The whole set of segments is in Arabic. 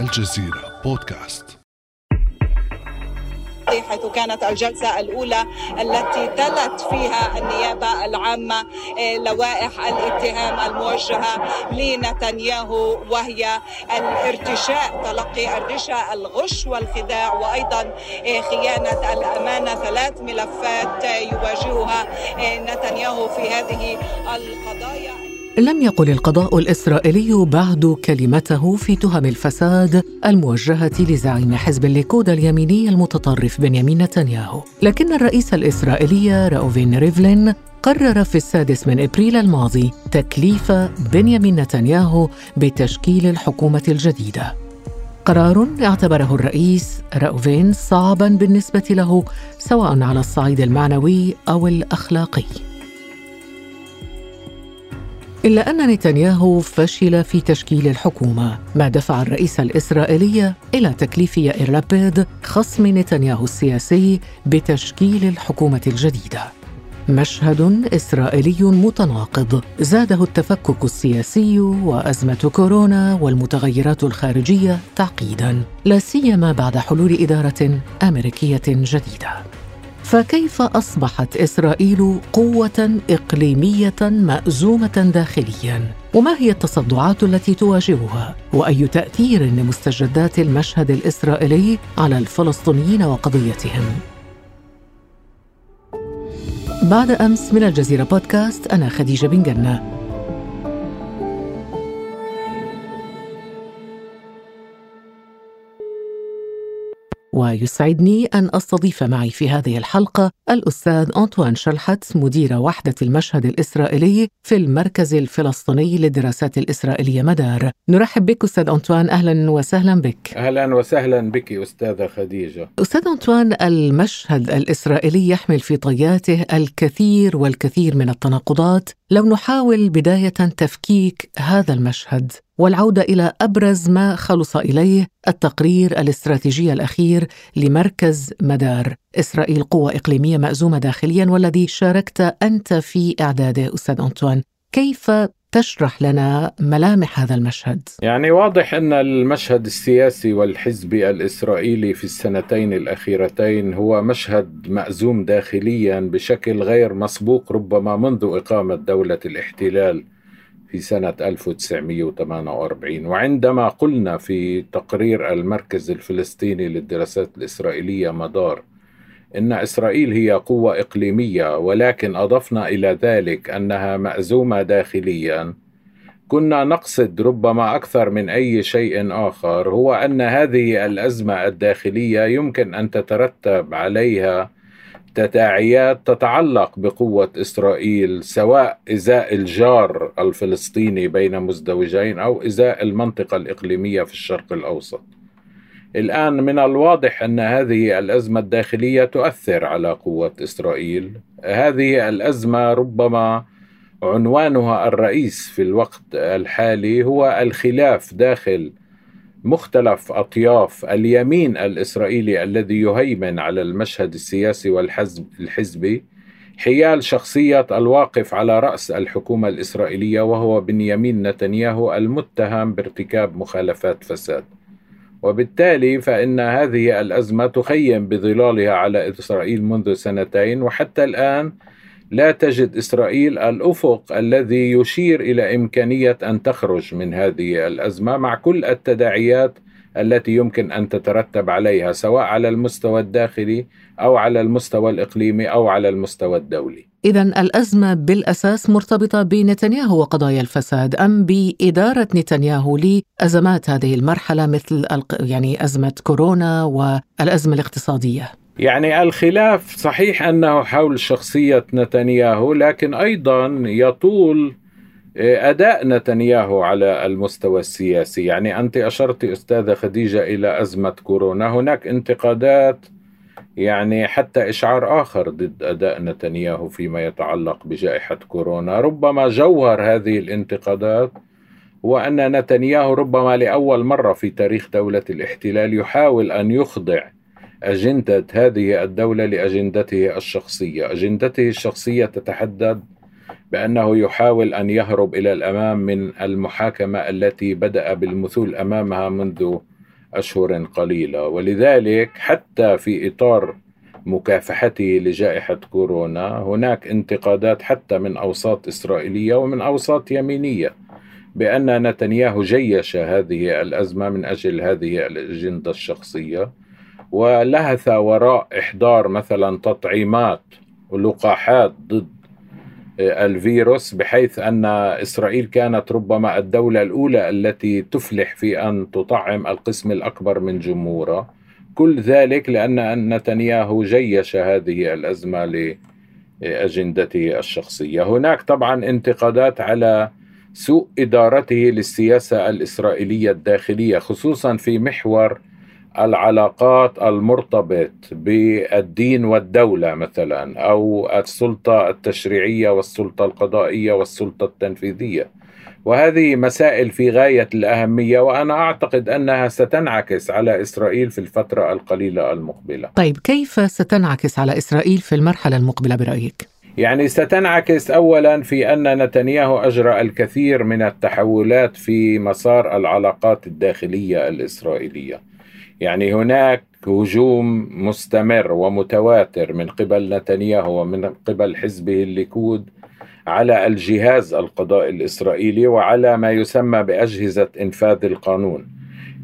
الجزيرة بودكاست. حيث كانت الجلسة الأولى التي تلت فيها النيابة العامة آه، لوائح الاتهام الموجهة لنتنياهو وهي الارتشاء تلقي الرشا الغش والخداع وأيضا آه، خيانة الأمانة. ثلاث ملفات يواجهها آه، نتنياهو في هذه القضايا. لم يقل القضاء الإسرائيلي بعد كلمته في تهم الفساد الموجهة لزعيم حزب الليكود اليميني المتطرف بنيامين نتنياهو. لكن الرئيس الإسرائيلي رأوفين ريفلين قرر في السادس من إبريل الماضي تكليف بنيامين نتنياهو بتشكيل الحكومة الجديدة. قرار اعتبره الرئيس رأوفين صعبا بالنسبة له سواء على الصعيد المعنوي أو الأخلاقي. إلا أن نتنياهو فشل في تشكيل الحكومة ما دفع الرئيس الإسرائيلي إلى تكليف يائر لابيد خصم نتنياهو السياسي بتشكيل الحكومة الجديدة. مشهد إسرائيلي متناقض زاده التفكك السياسي وأزمة كورونا والمتغيرات الخارجية تعقيدا لا سيما بعد حلول إدارة أمريكية جديدة. فكيف أصبحت إسرائيل قوة إقليمية مأزومة داخليا؟ وما هي التصدعات التي تواجهها؟ وأي تأثير لمستجدات المشهد الإسرائيلي على الفلسطينيين وقضيتهم؟ بعد أمس من الجزيرة بودكاست أنا خديجة بن جنة. ويسعدني أن أستضيف معي في هذه الحلقة الأستاذ أنطوان شلحت مدير وحدة المشهد الإسرائيلي في المركز الفلسطيني للدراسات الإسرائيلية مدار. نرحب بك أستاذ أنطوان أهلا وسهلا بك. أهلا وسهلا بك أستاذة خديجة. أستاذ أنطوان المشهد الإسرائيلي يحمل في طياته الكثير والكثير من التناقضات. لو نحاول بداية تفكيك هذا المشهد والعودة إلى أبرز ما خلص إليه التقرير الاستراتيجي الأخير لمركز مدار. إسرائيل قوه إقليمية مأزومة داخليا والذي شاركت أنت في اعداده أستاذ أنطوان. كيف تشرح لنا ملامح هذا المشهد. يعني واضح أن المشهد السياسي والحزبي الإسرائيلي في السنتين الأخيرتين هو مشهد مأزوم داخليا بشكل غير مسبوق ربما منذ إقامة دولة الاحتلال في سنة 1948 وعندما قلنا في تقرير المركز الفلسطيني للدراسات الإسرائيلية مدار إن إسرائيل هي قوة إقليمية ولكن أضفنا إلى ذلك أنها مأزومة داخليا كنا نقصد ربما أكثر من أي شيء آخر هو أن هذه الأزمة الداخلية يمكن أن تترتب عليها تداعيات تتعلق بقوة إسرائيل سواء إزاء الجار الفلسطيني بين مزدوجين أو إزاء المنطقة الإقليمية في الشرق الأوسط. الآن من الواضح أن هذه الأزمة الداخلية تؤثر على قوة إسرائيل. هذه الأزمة ربما عنوانها الرئيس في الوقت الحالي هو الخلاف داخل مختلف أطياف اليمين الإسرائيلي الذي يهيمن على المشهد السياسي والحزبي حيال شخصية الواقف على رأس الحكومة الإسرائيلية وهو بنيامين نتنياهو المتهم بارتكاب مخالفات فساد. وبالتالي فإن هذه الأزمة تخيم بظلالها على إسرائيل منذ سنتين وحتى الآن لا تجد إسرائيل الأفق الذي يشير إلى إمكانية أن تخرج من هذه الأزمة مع كل التداعيات التي يمكن أن تترتب عليها سواء على المستوى الداخلي أو على المستوى الإقليمي أو على المستوى الدولي. إذا الأزمة بالأساس مرتبطة بنتنياهو وقضايا الفساد. أم بإدارة نتنياهو لأزمات هذه المرحلة مثل يعني أزمة كورونا والأزمة الاقتصادية؟ يعني الخلاف صحيح أنه حول شخصية نتنياهو لكن أيضا يطول آه، أداء نتنياهو على المستوى السياسي، يعني أنت أشرت أستاذة خديجة إلى أزمة كورونا، هناك انتقادات يعني حتى إشعار آخر ضد أداء نتنياهو فيما يتعلق بجائحة كورونا، ربما جوهر هذه الانتقادات هو أن نتنياهو ربما لأول مرة في تاريخ دولة الاحتلال يحاول أن يخضع أجندة هذه الدولة لأجندته الشخصية. أجندته الشخصية تتحدد بأنه يحاول أن يهرب إلى الأمام من المحاكمة التي بدأ بالمثول أمامها منذ أشهر قليلة. ولذلك حتى في إطار مكافحته لجائحة كورونا هناك انتقادات حتى من أوساط إسرائيلية ومن أوساط يمينية بأن نتنياهو جيش هذه الأزمة من أجل هذه الأجندة الشخصية ولهث وراء إحضار مثلا تطعيمات ولقاحات ضد الفيروس بحيث أن إسرائيل كانت ربما الدولة الأولى التي تفلح في أن تطعم القسم الأكبر من جمهورها. كل ذلك لأن نتنياهو جيش هذه الأزمة لأجندته الشخصية. هناك طبعا انتقادات على سوء إدارته للسياسة الإسرائيلية الداخلية خصوصا في محور العلاقات المرتبط بالدين والدولة مثلا أو السلطة التشريعية والسلطة القضائية والسلطة التنفيذية. وهذه مسائل في غاية الأهمية وأنا أعتقد أنها ستنعكس على إسرائيل في الفترة القليلة المقبلة. طيب كيف ستنعكس على إسرائيل في المرحلة المقبلة برأيك؟ يعني ستنعكس اولا في أن نتنياهو أجرى الكثير من التحولات في مسار العلاقات الداخلية الإسرائيلية. يعني هناك هجوم مستمر ومتواتر من قبل نتنياهو ومن قبل حزبه الليكود على الجهاز القضائي الإسرائيلي وعلى ما يسمى بأجهزة إنفاذ القانون.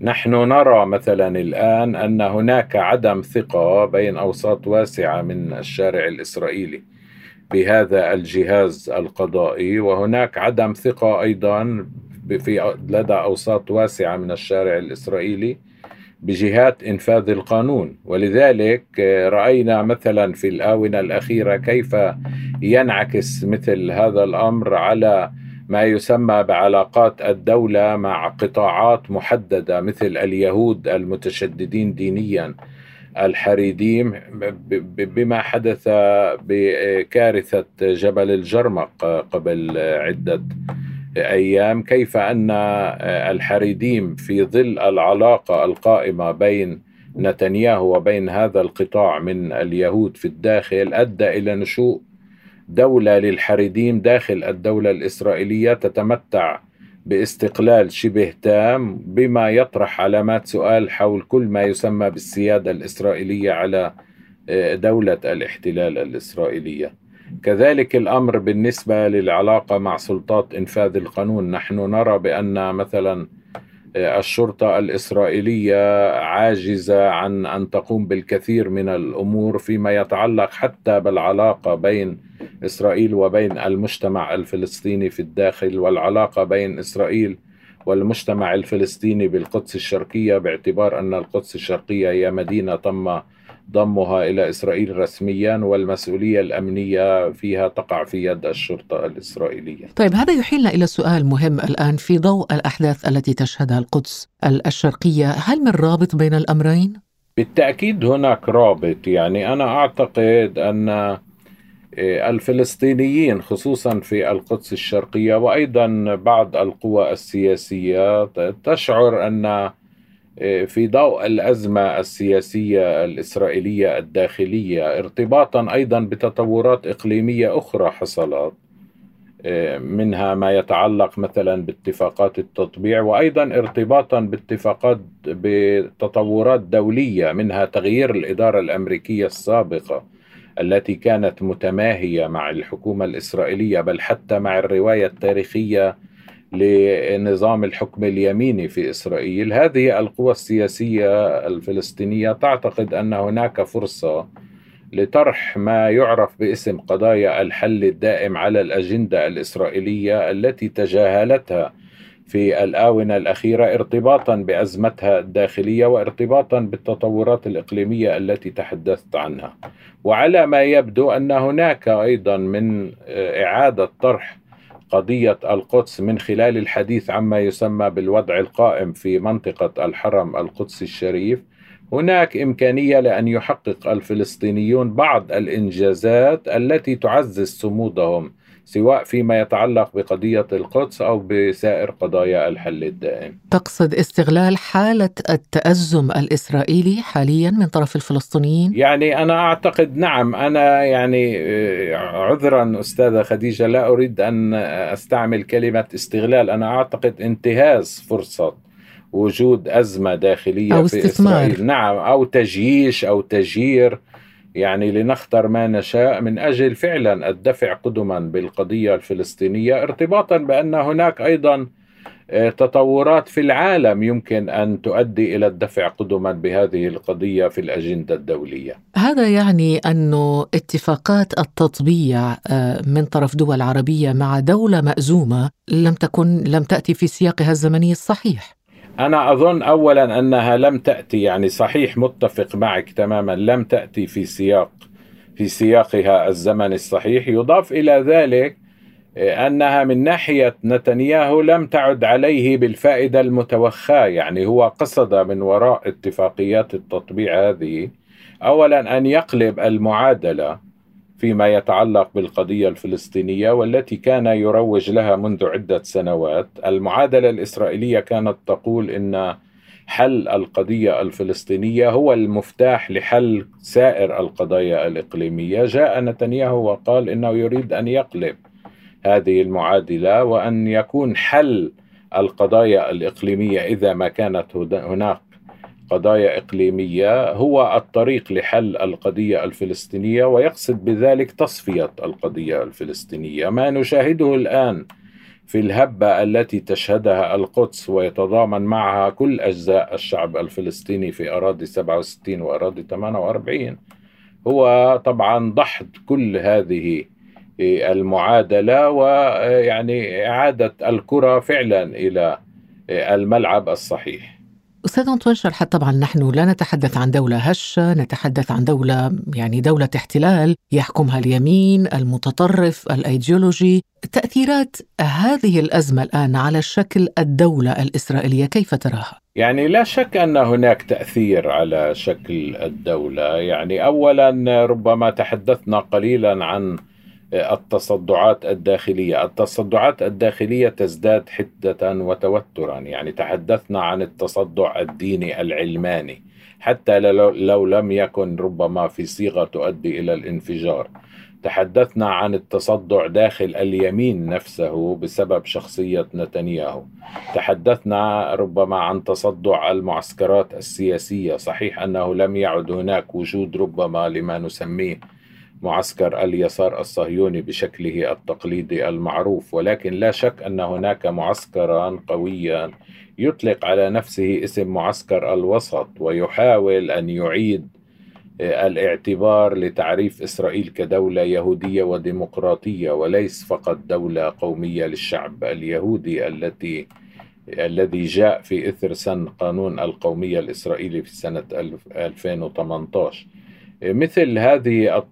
نحن نرى مثلا الآن أن هناك عدم ثقة بين أوساط واسعة من الشارع الإسرائيلي بهذا الجهاز القضائي وهناك عدم ثقة أيضا في لدى أوساط واسعة من الشارع الإسرائيلي بجهات إنفاذ القانون. ولذلك آه، رأينا مثلا في الآونة الأخيرة كيف ينعكس مثل هذا الأمر على ما يسمى بعلاقات الدولة مع قطاعات محددة مثل اليهود المتشددين دينيا الحريديم بما حدث بكارثة جبل الجرمق قبل عدة أيام كيف أن الحريديم في ظل العلاقة القائمة بين نتنياهو وبين هذا القطاع من اليهود في الداخل أدى إلى نشوء دولة للحريديم داخل الدولة الإسرائيلية تتمتع باستقلال شبه تام بما يطرح علامات سؤال حول كل ما يسمى بالسيادة الإسرائيلية على دولة الاحتلال الإسرائيلية. كذلك الأمر بالنسبة للعلاقة مع سلطات إنفاذ القانون. نحن نرى بأن مثلا آه، الشرطة الإسرائيلية عاجزة عن أن تقوم بالكثير من الأمور فيما يتعلق حتى بالعلاقة بين إسرائيل وبين المجتمع الفلسطيني في الداخل والعلاقة بين إسرائيل والمجتمع الفلسطيني بالقدس الشرقية باعتبار أن القدس الشرقية هي مدينة تم ضمها إلى إسرائيل رسميا والمسؤولية الأمنية فيها تقع في يد الشرطة الإسرائيلية. طيب هذا يحيلنا إلى سؤال مهم الآن في ضوء الأحداث التي تشهدها القدس الشرقيه، هل من رابط بين الأمرين؟ بالتأكيد هناك رابط، يعني أنا أعتقد أن آه، الفلسطينيين خصوصا في القدس الشرقية وأيضا بعض القوى السياسية تشعر أن في ضوء الأزمة السياسية الإسرائيلية الداخلية ارتباطا أيضا بتطورات إقليمية أخرى حصلت منها ما يتعلق مثلا باتفاقات التطبيع وأيضا ارتباطا باتفاقات بتطورات دولية منها تغيير الإدارة الأمريكية السابقة التي كانت متماهية مع الحكومة الإسرائيلية بل حتى مع الرواية التاريخية لنظام الحكم اليميني في إسرائيل، هذه القوى السياسية الفلسطينية تعتقد أن هناك فرصة لطرح ما يعرف باسم قضايا الحل الدائم على الأجندة الإسرائيلية التي تجاهلتها في الآونة الأخيرة ارتباطا بأزمتها الداخلية وارتباطا بالتطورات الإقليمية التي تحدثت عنها. وعلى ما يبدو أن هناك أيضا من إعادة طرح قضية القدس من خلال الحديث عما يسمى بالوضع القائم في منطقة الحرم القدسي الشريف. هناك إمكانية لأن يحقق الفلسطينيون بعض الإنجازات التي تعزز صمودهم. سواء فيما يتعلق بقضية القدس أو بسائر قضايا الحل الدائم تقصد استغلال حالة التأزم الإسرائيلي حاليا من طرف الفلسطينيين؟ يعني أنا أعتقد نعم أنا يعني آه، عذرا أستاذة خديجة لا أريد أن أستعمل كلمة استغلال أنا أعتقد انتهاز فرصة وجود أزمة داخلية أو في استثمار. إسرائيل نعم أو تجييش أو تجيير يعني لنختر ما نشاء من أجل فعلا الدفع قدما بالقضية الفلسطينية ارتباطا بأن هناك أيضا آه، تطورات في العالم يمكن أن تؤدي إلى الدفع قدما بهذه القضية في الأجندة الدولية. هذا يعني أن اتفاقات التطبيع آه، من طرف دول عربية مع دولة مأزومة لم تكن لم تأتي في سياقها الزمني الصحيح. أنا أظن أولا أنها لم تأتي يعني صحيح متفق معك تماما لم تأتي في سياق في سياقها الزمني الصحيح. يضاف إلى ذلك آه، أنها من ناحية نتنياهو لم تعد عليه بالفائدة المتوخاة. يعني هو قصد من وراء اتفاقيات التطبيع هذه أولا أن يقلب المعادلة فيما يتعلق بالقضية الفلسطينية والتي كان يروج لها منذ عدة سنوات. المعادلة الإسرائيلية كانت تقول إن حل القضية الفلسطينية هو المفتاح لحل سائر القضايا الإقليمية. جاء نتنياهو وقال إنه يريد أن يقلب هذه المعادلة وأن يكون حل القضايا الإقليمية إذا ما كانت هناك قضايا إقليمية هو الطريق لحل القضية الفلسطينية ويقصد بذلك تصفية القضية الفلسطينية. ما نشاهده الآن في الهبة التي تشهدها القدس ويتضامن معها كل أجزاء الشعب الفلسطيني في أراضي 67 وأراضي 48 هو طبعا دحض كل هذه المعادلة ويعني إعادة الكرة فعلا إلى الملعب الصحيح. أستاذ أنطوان شرحت طبعا نحن لا نتحدث عن دولة هشة نتحدث عن دولة يعني دولة احتلال يحكمها اليمين المتطرف الأيديولوجي تأثيرات هذه الأزمة الآن على شكل الدولة الإسرائيلية كيف تراها؟ يعني لا شك أن هناك تأثير على شكل الدولة يعني أولا ربما تحدثنا قليلا عن التصدعات الداخلية. التصدعات الداخلية تزداد حدة وتوترا. يعني تحدثنا عن التصدع الديني العلماني. حتى لو, لم يكن ربما في صيغة تؤدي إلى الانفجار. تحدثنا عن التصدع داخل اليمين نفسه بسبب شخصية نتنياهو. تحدثنا ربما عن تصدع المعسكرات السياسية. صحيح أنه لم يعد هناك وجود ربما لما نسميه معسكر اليسار الصهيوني بشكله التقليدي المعروف ولكن لا شك أن هناك معسكرا قويا يطلق على نفسه اسم معسكر الوسط ويحاول أن يعيد الاعتبار لتعريف إسرائيل كدولة يهودية وديمقراطية وليس فقط دولة قومية للشعب اليهودي التي الذي جاء في إثر سن قانون القومية الإسرائيلي في سنة 2018 مثل هذه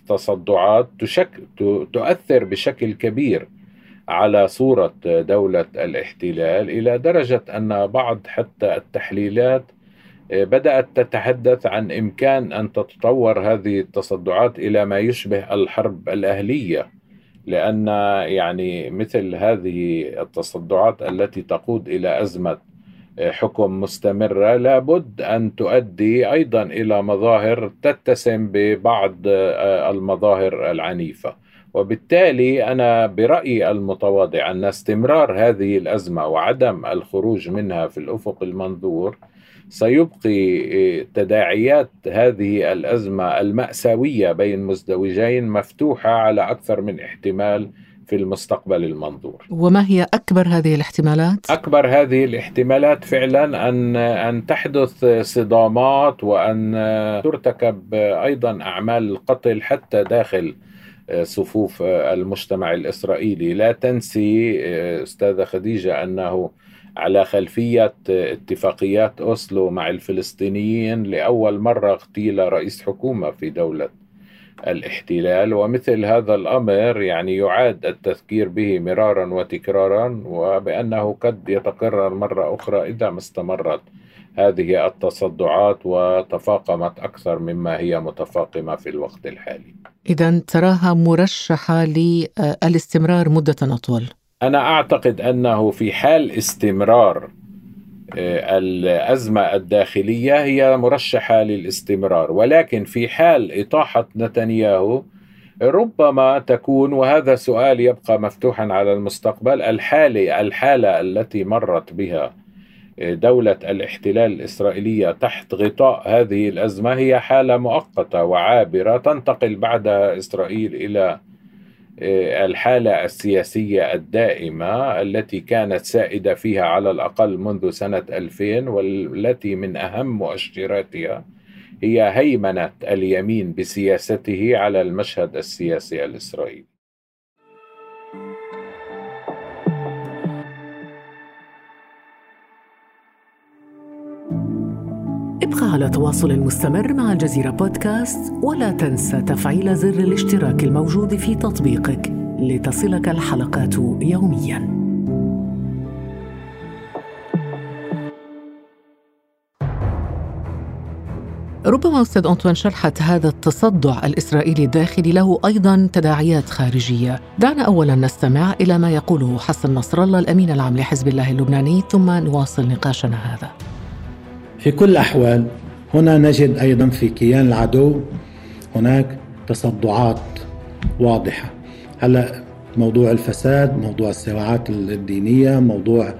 التصدعات تؤثر بشكل كبير على صورة دولة الاحتلال إلى درجة أن بعض حتى التحليلات بدأت تتحدث عن إمكان أن تتطور هذه التصدعات إلى ما يشبه الحرب الأهلية لأن يعني مثل هذه التصدعات التي تقود إلى أزمة حكم مستمرة لابد أن تؤدي أيضا إلى مظاهر تتسم ببعض آه، المظاهر العنيفة. وبالتالي أنا برأيي المتواضع أن استمرار هذه الأزمة وعدم الخروج منها في الأفق المنظور سيبقي آه، تداعيات هذه الأزمة المأساوية بين مزدوجين مفتوحة على أكثر من احتمال في المستقبل المنظور وما هي أكبر هذه الاحتمالات؟ أكبر هذه الاحتمالات فعلا أن أن تحدث صدامات وأن ترتكب أيضا أعمال القتل حتى داخل صفوف المجتمع الإسرائيلي لا تنسي أستاذة خديجة أنه على خلفية اتفاقيات أوسلو مع الفلسطينيين لأول مرة اغتيل رئيس حكومة في دولة الاحتلال ومثل هذا الأمر يعني يعاد التذكير به مرارا وتكرارا وبأنه قد يتكرر مرة أخرى إذا ما استمرت هذه التصدعات وتفاقمت أكثر مما هي متفاقمة في الوقت الحالي. اذا تراها مرشحة للاستمرار مدة أطول. أنا أعتقد أنه في حال استمرار الأزمة الداخلية هي مرشحة للاستمرار ولكن في حال إطاحة نتنياهو ربما تكون وهذا سؤال يبقى مفتوحا على المستقبل الحالة الحالة التي مرت بها دولة الاحتلال الإسرائيلية تحت غطاء هذه الأزمة هي حالة مؤقتة وعابرة تنتقل بعدها إسرائيل إلى الحالة السياسية الدائمة التي كانت سائدة فيها على الأقل منذ سنة 2000 والتي من أهم مؤشراتها هي هيمنة اليمين بسياسته على المشهد السياسي الإسرائيلي. ابقى على تواصل مستمر مع الجزيرة بودكاست ولا تنسى تفعيل زر الاشتراك الموجود في تطبيقك لتصلك الحلقات يومياً. ربما أستاذ أنطوان شرحت هذا التصدع الإسرائيلي الداخلي له أيضا تداعيات خارجية دعنا أولا نستمع إلى ما يقوله حسن نصر الله الأمين العام لحزب الله اللبناني ثم نواصل نقاشنا هذا في كل الأحوال هنا نجد أيضا في كيان العدو هناك تصدعات واضحة. هلا موضوع الفساد موضوع الصراعات الدينية موضوع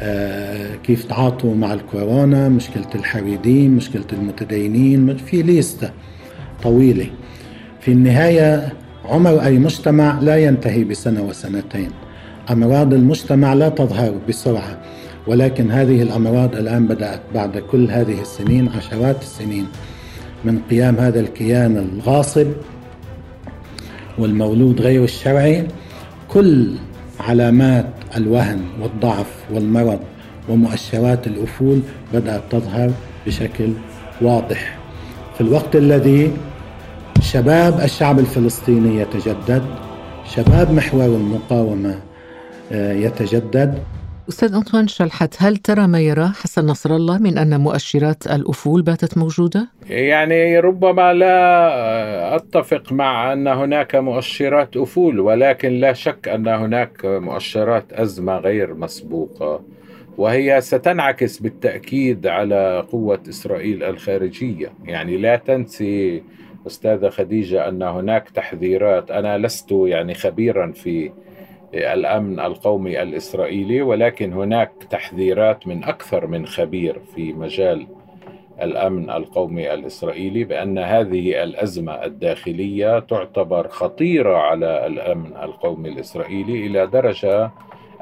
آه كيف تعاطوا مع الكورونا مشكلة الحريدين مشكلة المتدينين في ليستة طويلة. في النهاية عمر أي مجتمع لا ينتهي بسنة وسنتين. أمراض المجتمع لا تظهر بسرعة. ولكن هذه الأمراض الآن بدأت بعد كل هذه السنين عشرات السنين من قيام هذا الكيان الغاصب والمولود غير الشرعي كل علامات الوهن والضعف والمرض ومؤشرات الأفول بدأت تظهر بشكل واضح. في الوقت الذي شباب الشعب الفلسطيني يتجدد شباب محور المقاومة آه، يتجدد أستاذ أنطوان شلحت هل ترى ما يراه حسن نصر الله من أن مؤشرات الأفول باتت موجودة؟ يعني ربما لا أتفق مع أن هناك مؤشرات أفول ولكن لا شك أن هناك مؤشرات أزمة غير مسبوقة وهي ستنعكس بالتأكيد على قوة إسرائيل الخارجية يعني لا تنسي أستاذة خديجة أن هناك تحذيرات أنا لست يعني خبيرا في الأمن القومي الإسرائيلي ولكن هناك تحذيرات من أكثر من خبير في مجال الأمن القومي الإسرائيلي بأن هذه الأزمة الداخلية تعتبر خطيرة على الأمن القومي الإسرائيلي إلى درجة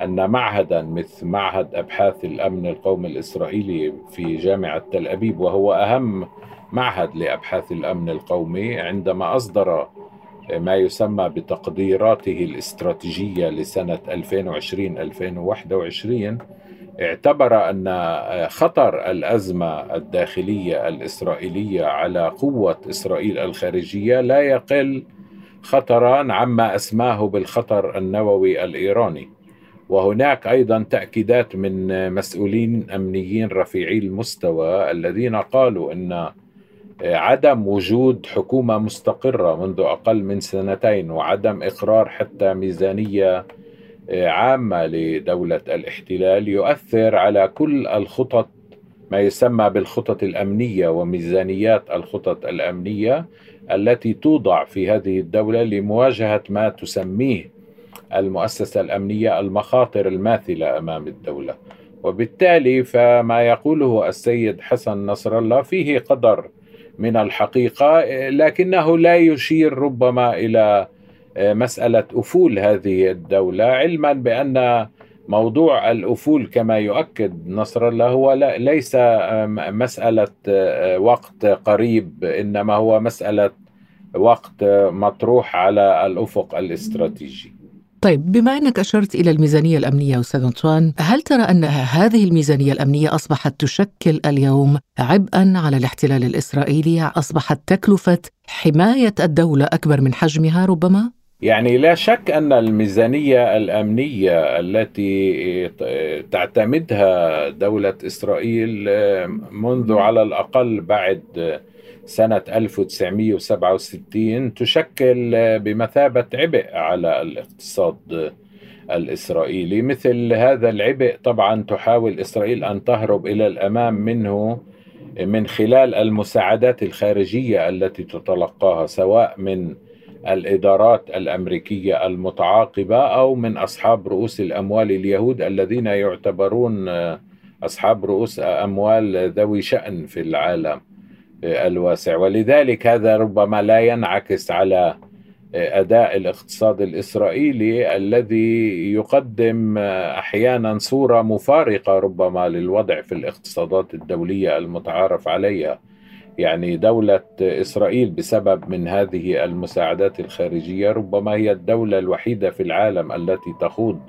أن معهدا مثل معهد أبحاث الأمن القومي الإسرائيلي في جامعة تل أبيب وهو أهم معهد لأبحاث الأمن القومي عندما أصدر ما يسمى بتقديراته الاستراتيجية لسنة 2020-2021 اعتبر أن خطر الأزمة الداخلية الإسرائيلية على قوة إسرائيل الخارجية لا يقل خطرا عما أسماه بالخطر النووي الإيراني. وهناك أيضا تأكيدات من مسؤولين أمنيين رفيعي المستوى الذين قالوا أن عدم وجود حكومة مستقرة منذ أقل من سنتين وعدم إقرار حتى ميزانية آه، عامة لدولة الاحتلال يؤثر على كل الخطط ما يسمى بالخطط الأمنية وميزانيات الخطط الأمنية التي توضع في هذه الدولة لمواجهة ما تسميه المؤسسة الأمنية المخاطر الماثلة أمام الدولة. وبالتالي فما يقوله السيد حسن نصر الله فيه قدر من الحقيقة لكنه لا يشير ربما إلى آه، مسألة أفول هذه الدولة علما بأن موضوع الأفول كما يؤكد نصر الله هو ليس مسألة آه، وقت قريب إنما هو مسألة وقت مطروح على الأفق الاستراتيجي. طيب بما أنك أشرت إلى الميزانية الأمنية أستاذ أنطوان، هل ترى أن هذه الميزانية الأمنية أصبحت تشكل اليوم عبئا على الاحتلال الإسرائيلي؟ أصبحت تكلفة حماية الدولة أكبر من حجمها ربما؟ يعني لا شك أن الميزانية الأمنية التي تعتمدها دولة إسرائيل منذ على الأقل بعد سنة 1967 تشكل بمثابة عبء على الاقتصاد الإسرائيلي. مثل هذا العبء طبعا تحاول إسرائيل أن تهرب إلى الأمام منه من خلال المساعدات الخارجية التي تتلقاها سواء من الإدارات الأمريكية المتعاقبة أو من أصحاب رؤوس الأموال اليهود الذين يعتبرون أصحاب رؤوس أموال ذوي شأن في العالم. الواسع. ولذلك هذا ربما لا ينعكس على أداء الاقتصاد الإسرائيلي الذي يقدم أحيانا صورة مفارقة ربما للوضع في الاقتصادات الدولية المتعارف عليها. يعني دولة إسرائيل بسبب من هذه المساعدات الخارجية ربما هي الدولة الوحيدة في العالم التي تخوض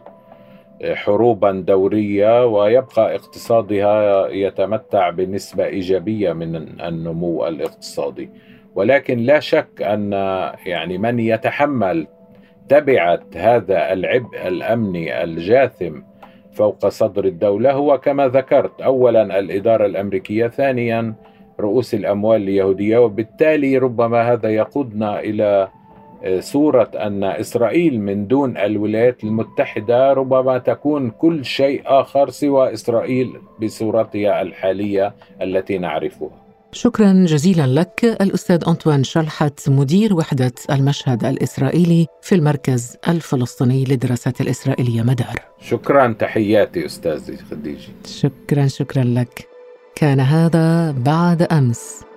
حروبا دورية ويبقى اقتصادها يتمتع بنسبة إيجابية من النمو الاقتصادي. ولكن لا شك أن يعني من يتحمل تبعة هذا العبء الأمني الجاثم فوق صدر الدولة هو كما ذكرت اولا الإدارة الأمريكية ثانيا رؤوس الأموال اليهودية وبالتالي ربما هذا يقودنا إلى صورة أن إسرائيل من دون الولايات المتحدة ربما تكون كل شيء آخر سوى إسرائيل بصورتها الحالية التي نعرفها. شكرا جزيلا لك الأستاذ أنطوان شلحت مدير وحدة المشهد الإسرائيلي في المركز الفلسطيني للدراسات الإسرائيلية مدار. شكرا تحياتي أستاذي خديجي. شكرا شكرا لك. كان هذا بعد أمس.